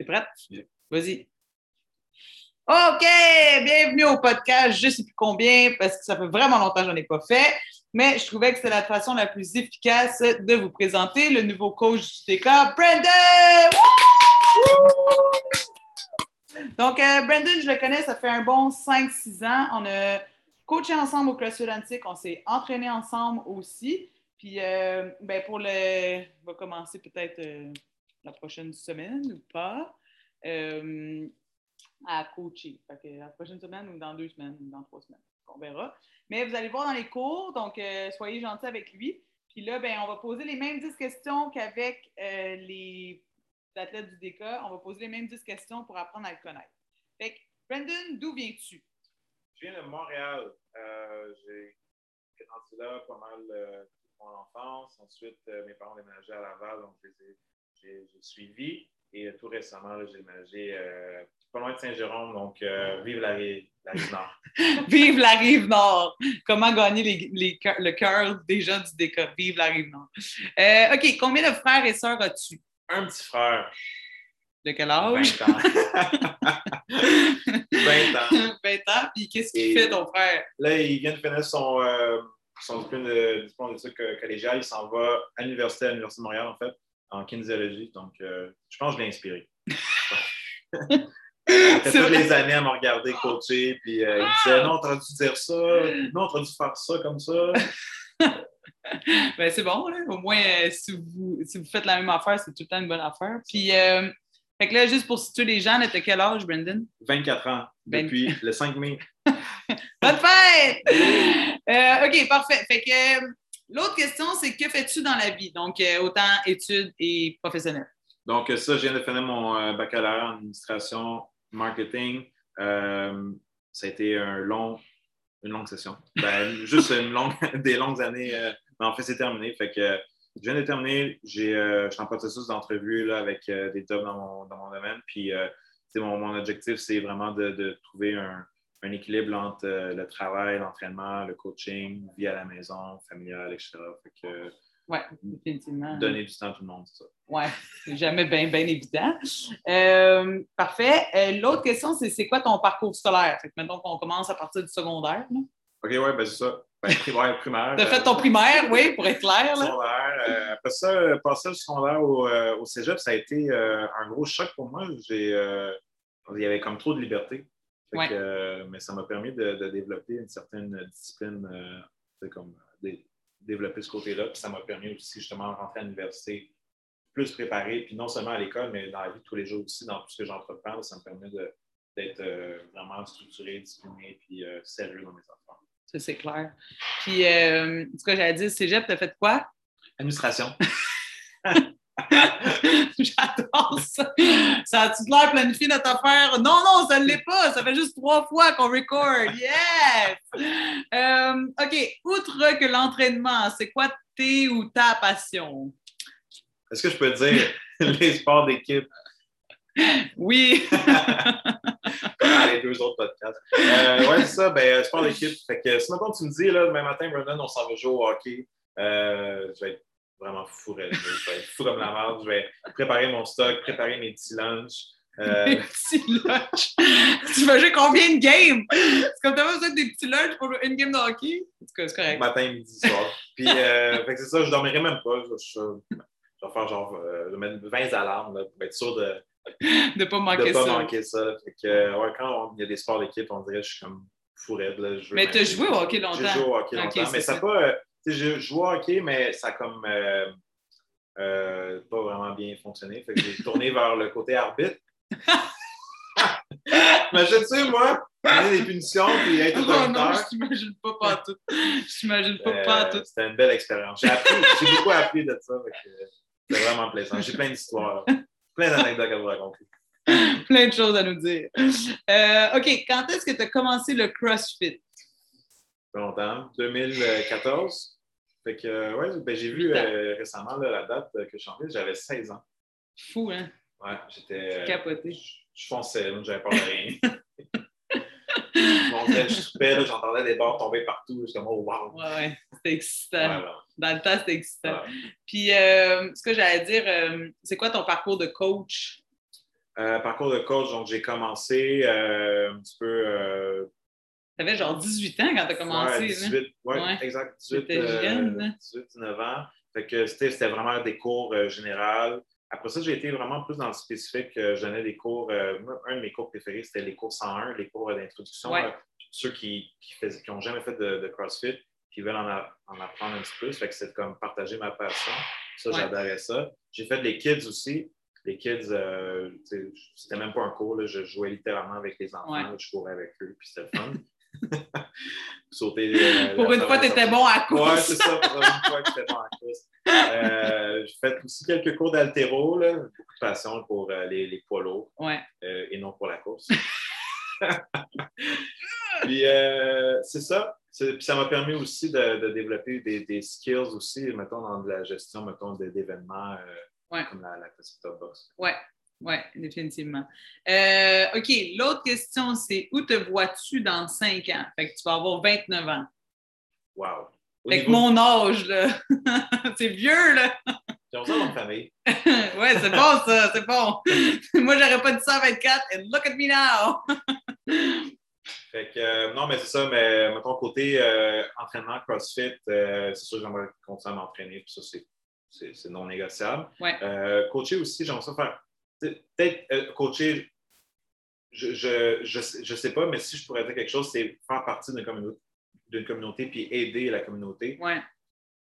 T'es prête? Vas-y. OK! Bienvenue au podcast Je ne sais plus combien parce que ça fait vraiment longtemps que je n'en ai pas fait. Mais je trouvais que c'était la façon la plus efficace de vous présenter le nouveau coach du TK, Brandon! Donc, euh, Brandon, je le connais, ça fait un bon 5-6 ans. On a coaché ensemble au CrossFit Antique, on s'est entraîné ensemble aussi. Puis, euh, ben pour le. On va commencer peut-être euh, la prochaine semaine ou pas euh, à coacher. Fait la prochaine semaine ou dans deux semaines ou dans trois semaines. On verra. Mais vous allez voir dans les cours, donc soyez gentils avec lui. Puis là, ben, on va poser les mêmes 10 questions qu'avec les athlètes du DK. On va poser les mêmes 10 questions pour apprendre à le connaître. Fait que, Brandon, d'où viens-tu? Je viens de Montréal. J'ai grandi là pas mal mon enfance. Ensuite, euh, mes parents ont déménagé à Laval, donc j'ai suivi. Et euh, tout récemment, j'ai déménagé euh, pas loin de Saint-Jérôme, donc vive la, rive, Nord. vive la rive Nord! Comment gagner les, le cœur des gens du décor? Vive la rive Nord. OK, combien de frères et sœurs as-tu? Un petit frère. De quel âge? 20 ans. 20 ans. 20 ans. Puis qu'est-ce qu'il fait ton frère? Là, il vient de finir son son diplôme de diplôme d'études collégiales, il s'en va à l'université, à l'Université de Montréal, en fait, en kinésiologie. Donc, euh, je pense que je l'ai inspiré. il fait toutes les années à me regarder coacher, puis euh, il disait Non, t'aurais dû dire ça, non, t'aurais dû faire ça comme ça. ben, c'est bon, là. au moins, euh, si, vous, si vous faites la même affaire, c'est tout le temps une bonne affaire. Puis, euh, fait que là, juste pour situer les gens, t'as quel âge, Brendan? 24 ans, depuis le 5 mai. Bonne fête! OK, parfait. Fait que l'autre question, c'est que fais-tu dans la vie? Donc, euh, autant études et professionnelles. Donc, ça, je viens de finir mon baccalauréat en administration marketing. ça a été un long, une longue session. Ben, juste une longue, des longues années. mais en fait, c'est terminé. Fait que je viens de terminer. J'ai, je suis en processus d'entrevue avec des jobs dans mon, dans mon domaine. Puis, mon, mon, objectif, c'est vraiment de, de trouver un, un équilibre entre euh, le travail, l'entraînement, le coaching, vie à la maison, familiale, etc. Fait que, oui, définitivement. Donner du temps à tout le monde, c'est ça. Oui, c'est jamais bien évident. Euh, parfait. Euh, l'autre question, c'est c'est quoi ton parcours scolaire? Fait que maintenant qu'on commence à partir du secondaire. OK, oui, ben c'est ça. Ben, primaire, primaire. Tu as fait ton primaire, oui, pour être clair. Là. Secondaire. après ça, passer le secondaire au, au, cégep, ça a été un gros choc pour moi. il y avait comme trop de liberté. Euh, mais ça m'a permis de, développer une certaine discipline, euh, comme développer ce côté-là. Puis ça m'a permis aussi justement de rentrer à l'université plus préparé, puis non seulement à l'école, mais dans la vie de tous les jours aussi, dans tout ce que j'entreprends. Ça me permet d'être euh, vraiment structuré, discipliné, puis sérieux dans mes enfants. Ça, c'est clair. Puis, en tout cas, j'allais dire, Cégep, t'as fait quoi? Administration. J'adore ça. Ça a-tu l'air planifié notre affaire? Non, non, ça ne l'est pas. Ça fait juste trois fois qu'on record. Yes! Euh, OK. Outre que l'entraînement, c'est quoi tes ou ta passion? Est-ce que je peux dire les sports d'équipe? Oui. Comme les deux autres podcasts. Euh, ouais, c'est ça. Ben, sport d'équipe. Fait que si maintenant tu me dis, là, demain matin, Brendan, on s'en va jouer au hockey, euh, je vais être vraiment fou. Je vais être fou comme la merde. Je vais préparer mon stock, préparer mes petits lunchs. Euh... Mes petits lunchs. tu vas jouer combien de games? C'est comme tu as besoin des petits lunchs pour une game de hockey? C'est correct. Matin, midi, soir. Puis, euh, fait que c'est ça, je dormirai même pas. Je, je, je vais faire genre, euh, je vais mettre 20 alarmes là, pour être sûr de ne pas manquer de pas ça. manquer ça. Fait que, ouais, quand il y a des sports d'équipe, on dirait que je suis comme fou raide. Là, mais tu as joué au hockey longtemps? J'ai joué au hockey longtemps, mais ça n'a pas. Je au hockey, mais ça a comme euh, euh, pas vraiment bien fonctionné. Fait que j'ai tourné vers le côté arbitre. Imagine-tu, moi, donner des punitions et être autoritaire. Oh non, je t'imagine pas pas tout. Je t'imagine pas euh, pas tout. C'était une belle expérience. J'ai appris, j'ai beaucoup appris de ça. C'était vraiment plaisant. J'ai plein d'histoires, plein d'anecdotes à vous raconter. plein de choses à nous dire. Euh, OK, quand est-ce que tu as commencé le CrossFit? Longtemps, 2014. Fait que, ouais, ben, j'ai vu euh, récemment la date que je suis j'avais 16 ans. Fou, hein? Ouais, j'étais. Capoté. Je, fonçais, j'avais peur de rien. Je soupais, j'entendais des barres tomber partout. J'étais comme, oh, wow! Ouais, ouais, c'était excitant. Dans le temps, c'était excitant. Puis, euh, ce que j'allais dire, euh, c'est quoi ton parcours de coach? Euh, parcours de coach, donc j'ai commencé euh, un petit peu. Euh, tu avais genre 18 ans quand tu as commencé. Ouais, 18, ouais, Ouais. exact. 18, T'étais jeune, là. 18, 19 ans. Fait que c'était vraiment des cours euh, généraux. Après ça, j'ai été vraiment plus dans le spécifique. Euh, je donnais des cours. euh, un de mes cours préférés, c'était les cours 101, les cours d'introduction. Euh, ceux qui n'ont jamais fait de, de CrossFit, qui veulent en, a- en apprendre un petit peu. Fait que c'est comme partager ma passion. Ça, j'adorais ça. J'ai fait les kids aussi. Les kids, euh, c'était même pas un cours. là. Je jouais littéralement avec les enfants. Ouais. Je courais avec eux, puis c'était le fun. Sauter. euh, Pour une fois, tu étais bon à course. Ouais, c'est ça, pour une fois que j'étais bon à course. Euh, j'ai fait aussi quelques cours d'altéro, beaucoup de passion pour euh, les, les poids lourds Ouais. et non pour la course. Puis c'est ça. Puis ça m'a permis aussi de, de développer des, des skills aussi, mettons, dans de la gestion, mettons, d'événements Ouais. comme la, la CrossFit Top Box. Ouais, ouais, définitivement. Euh, OK, l'autre question, c'est où te vois-tu dans 5 ans? Fait que tu vas avoir 29 ans. Wow. Au Fait que mon âge, là, c'est vieux, là. J'aime ça dans famille. ouais, c'est bon, ça, c'est bon. Moi, j'aurais pas dit ça à 24, and look at me now! Fait que, euh, non, mais c'est ça, mais mettons, côté euh, entraînement CrossFit, euh, c'est sûr que j'aimerais continuer à m'entraîner, puis ça, c'est- non négociable. Ouais. Euh, coacher aussi, j'aimerais ça faire. Peut-être euh, coacher, je, je, je, sais- je sais pas, mais si je pourrais dire quelque chose, c'est faire partie d'une communauté, d'une communauté puis aider la communauté, Ouais,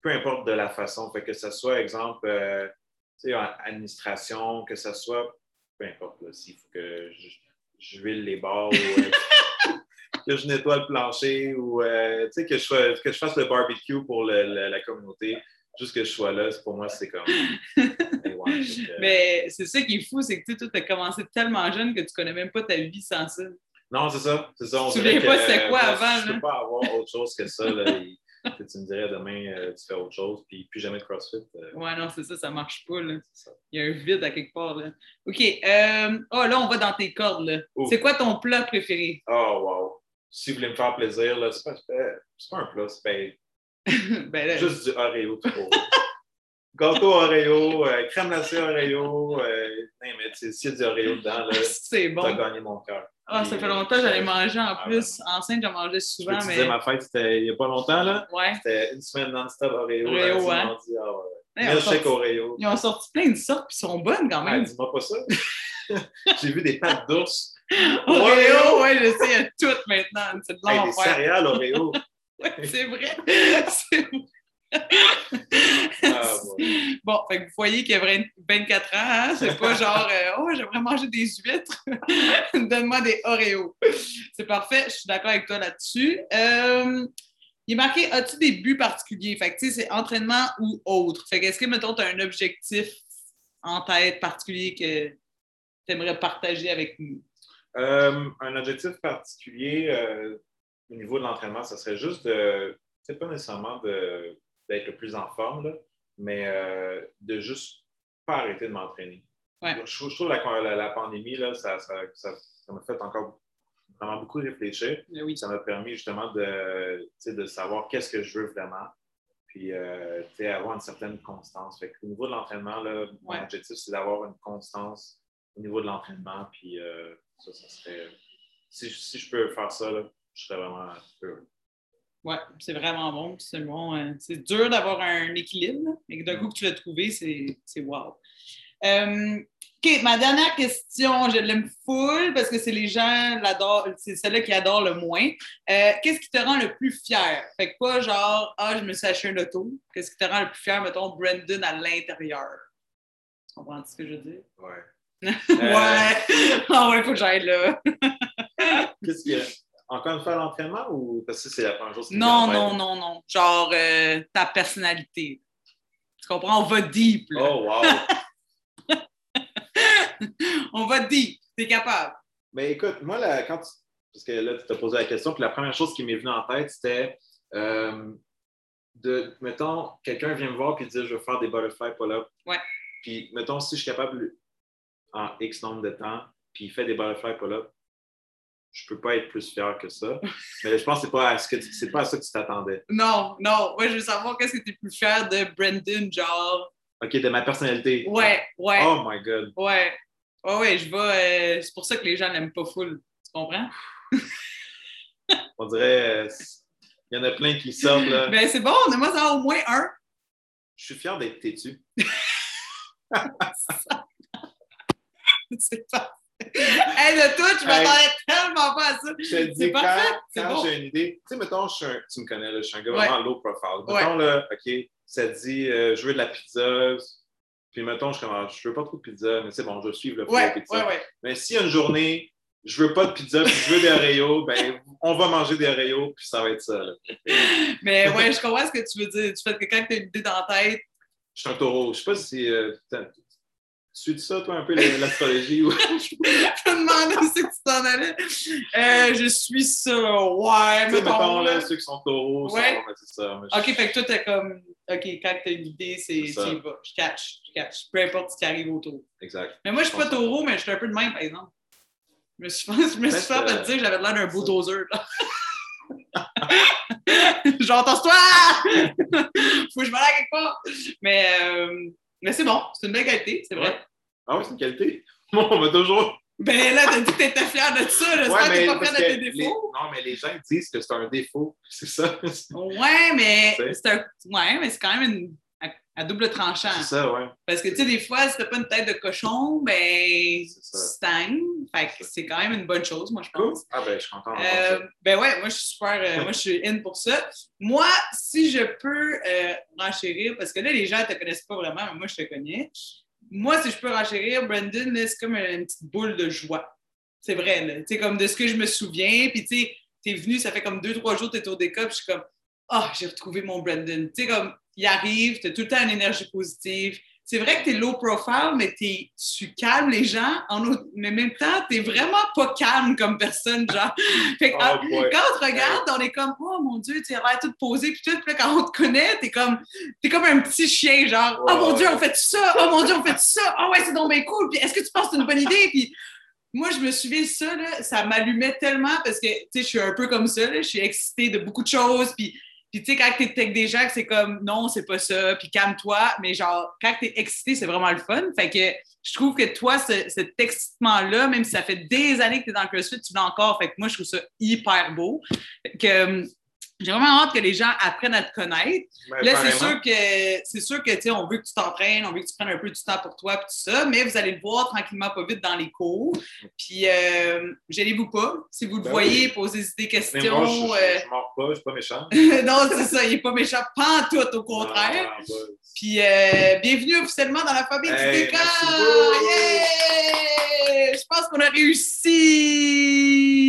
peu importe de la façon. Fait que ce soit, exemple, euh, en administration, que ce soit, peu importe, s'il faut que je, je huile les bords ou euh, que je nettoie le plancher ou euh, que, je que je fasse le barbecue pour le- le- la communauté. Juste que je sois là, pour moi, c'est comme. Mais c'est ça qui est fou, c'est que tu t'as commencé tellement jeune que tu connais même pas ta vie sans ça. Non, c'est ça. C'est ça. On Tu pas c'était quoi moi, avant, Je là? peux pas avoir autre chose que ça. Là, Et tu me dirais demain, euh, tu fais autre chose, puis plus jamais de CrossFit. euh, Ouais, non, c'est ça, ça marche pas, là. Il y a un vide à quelque part, là. OK, euh, oh, là, on va dans tes cordes, là. C'est quoi ton plat préféré? Oh, wow. Si vous voulez me faire plaisir, là, c'est pas, un plat, c'est ben là, juste du Oreo tout court. Gâteau Oreo, euh, crème glacée Oreo, euh, non, mais tu sais, s'il y a du Oreo dedans, là, c'est t'as bon. gagné mon cœur. Ah, ça fait longtemps que j'allais manger en Ah, plus. Enceinte, j'en mangeais Je souvent, te mais. ma fête, c'était il n'y a pas longtemps, là. Ouais. C'était une semaine non-stop Oreo. Oreo, lundi, hein? mardi, ah ouais. Ouais, ils ont sorti- Oreo. Ils ont sorti plein de sortes, puis ils sont bonnes quand même. dis-moi pas ça. J'ai vu des pâtes d'ours. Oreo, ouais, je sais, il y a tout maintenant. C'est de Hey, des l'enfer. céréales Oreo. Ouais, c'est vrai. C'est vrai. Ah, ouais. Bon, fait que vous voyez qu'il y a 20 24 ans, hein? c'est pas genre euh, Oh, j'aimerais manger des huîtres, donne-moi des Oreos. C'est parfait, je suis d'accord avec toi là-dessus. Euh, il est marqué As-tu des buts particuliers? Fait que tu sais, c'est entraînement ou autre. Fait que est-ce que, mettons, tu as un objectif en tête particulier que tu aimerais partager avec nous? Euh, un objectif particulier au niveau de l'entraînement, ça serait juste de, c'est pas nécessairement de- d'être le plus en forme, là, mais euh, de juste pas arrêter de m'entraîner. Ouais. Je, trouve- je trouve la, la, la pandémie, là, ça, ça, ça, ça m'a fait encore vraiment beaucoup réfléchir. Oui. Ça m'a permis justement de, savoir qu'est-ce que je veux vraiment, puis euh, avoir une certaine constance. Fait au niveau de l'entraînement, mon objectif, c'est d'avoir une constance au niveau de l'entraînement, puis euh, ça, ça serait. Si, je- si je peux faire ça, là, je serais vraiment heureux. Ouais, c'est vraiment bon. C'est bon. euh, c'est dur d'avoir un équilibre, mais d'un coup que tu l'as trouvé, c'est wow. Euh, OK, ma dernière question, je l'aime full parce que c'est les gens l'adorent, c'est celle-là qui adore le moins. Euh, Qu'est-ce qui te rend le plus fier? Fait que pas genre, ah, je me suis acheté un auto. Qu'est-ce qui te rend le plus fier, mettons, Brandon à l'intérieur? Tu comprends ce que je veux dire? Ouais. Ouais! Ah ouais, faut que j'aille là. Qu'est-ce a? Encore une fois, l'entraînement ou parce que c'est la première chose qui me Non, non, non, non. Genre euh, ta personnalité. Tu comprends? On va deep, là. Oh, wow! On va deep. T'es capable. Mais écoute, moi, là, quand tu... Parce que là, tu t'as posé la question, puis la première chose qui m'est venue en tête, c'était euh, de, mettons, quelqu'un vient me voir puis dit je veux faire des butterfly pull-up. Ouais. Puis, mettons, si je suis capable en X nombre de temps, puis il fait des butterfly pull-up, je peux pas être plus fier que ça. Mais je pense que c'est pas à, ce que c'est pas à ça que tu t'attendais. Non, non. Moi, je veux savoir qu'est-ce que tu es plus fier de Brendan, genre. OK, de ma personnalité. Ouais, ouais, Oh my God. ouais. Ouais, ouais, je vais. euh, c'est pour ça que les gens n'aiment pas full. Tu comprends? On dirait, euh, il y en a plein qui sortent. Là. Ben, c'est bon, moi, ça au moins un. Je suis fier d'être têtu. c'est pas. Hey, le tout, je m'attendais tellement pas à ça. Je te dis, C'est quand, quand bon. j'ai une idée, tu sais, mettons, je suis un- tu me connais, là, je suis un gars Ouais. vraiment low profile. Ouais. Mettons, là, OK, ça dit, euh, je veux de la pizza, puis mettons, je commence, je veux pas trop de pizza, mais c'est bon, je vais suivre le Ouais, pizza. ouais, ouais. Mais s'il y a une journée, je veux pas de pizza, puis je veux des Oreos, ben, on va manger des Oreos, puis ça va être ça. là. Mais ouais, je comprends ce que tu veux dire. Tu fais que quand tu as une idée dans la tête, Je suis un taureau. Je sais pas si. Euh, suis ça, toi, un peu, la- l'astrologie? ou- je me demandais que tu t'en allais. Euh, je suis ça, ouais, Tu sais, mettons. mettons, là, ceux qui sont taureaux, Ouais. c'est ça. mais je- OK, fait que toi, t'es comme, OK, quand t'as une idée, c'est, vas. Je catch, je catch. Peu importe ce qui arrive autour. Exact. Mais moi, je suis pas taureau, mais je suis un peu de même, par exemple. Je me suis fait, je me suis fait te dire que j'avais l'air d'un bulldozer. J'entends-toi! Faut que je aille quelque part. Mais, euh, mais c'est bon, c'est une belle qualité, c'est vrai. Ah oui, c'est une qualité? Moi, on va toujours. Ben là, t'as dit que t'étais fier de ça. J'espère que t'es pas fier de tes les- défauts. Non, mais les gens disent que c'est un défaut. C'est ça. C'est Ouais, mais c'est un... ouais, mais c'est quand même une... à, double tranchant. ça, ouais. Parce que, tu sais, des fois, si t'as pas une tête de cochon, ben, tu ça. stagnes. Fait que c'est quand même une bonne chose, moi, je Cool. pense. Ah, ben, je suis content Euh, ben ouais, moi, je suis super... euh, moi, je suis in pour ça. Moi, si je peux euh, renchérir, parce que là, les gens te connaissent pas vraiment, mais moi, je te connais. Moi, si je peux renchérir, Brandon, c'est comme une petite boule de joie. C'est vrai, là. Tu comme de ce que je me souviens. Puis, tu sais, t'es venu, ça fait comme deux, trois jours que t'es au déca, puis je suis comme, ah, j'ai retrouvé mon Brandon. Tu sais, comme, il arrive, t'as tout le temps une énergie positive. C'est vrai que t'es low profile, mais t'es, tu calmes les gens, en mais en même temps, t'es vraiment pas calme comme personne, genre. Fait que, Oh, boy. quand on te regarde, on est comme, oh mon Dieu, tu as l'air tout posé, puis tout. Puis là, quand on te connaît, t'es comme, t'es comme un petit chien, genre, oh mon. Dieu, on fait ça, oh mon Dieu, on fait ça, oh ouais, c'est donc bien cool, puis est-ce que tu penses que c'est une bonne idée? Puis moi, je me souviens ça, là, ça m'allumait tellement parce que, tu sais, je suis un peu comme ça, là, je suis excitée de beaucoup de choses, puis. Puis, tu sais, quand t'es avec des gens, c'est comme non, c'est pas ça, puis calme-toi. Mais genre, quand t'es excité, c'est vraiment le fun. Fait que je trouve que toi, ce- cet excitement-là, même si ça fait des années que t'es dans le CrossFit, tu l'as encore. Fait que moi, je trouve ça hyper beau. Fait que euh, j'ai vraiment hâte que les gens apprennent à te connaître. Ben, Là, c'est sûr que c'est sûr que tu sais, on veut que tu t'entraînes, on veut que tu prennes un peu du temps pour toi et tout ça, mais vous allez le voir tranquillement pas vite dans les cours. Puis euh, gênez-vous pas. Si vous le Ben voyez, oui. posez des Mais questions. moi, je, je, euh, je mords pas, je suis pas méchant. non, c'est ça, il n'est pas méchant, pas en tout, au contraire. Ah, Puis euh, bienvenue officiellement dans la famille Hey, du beaucoup. Yeah! Je pense qu'on a réussi!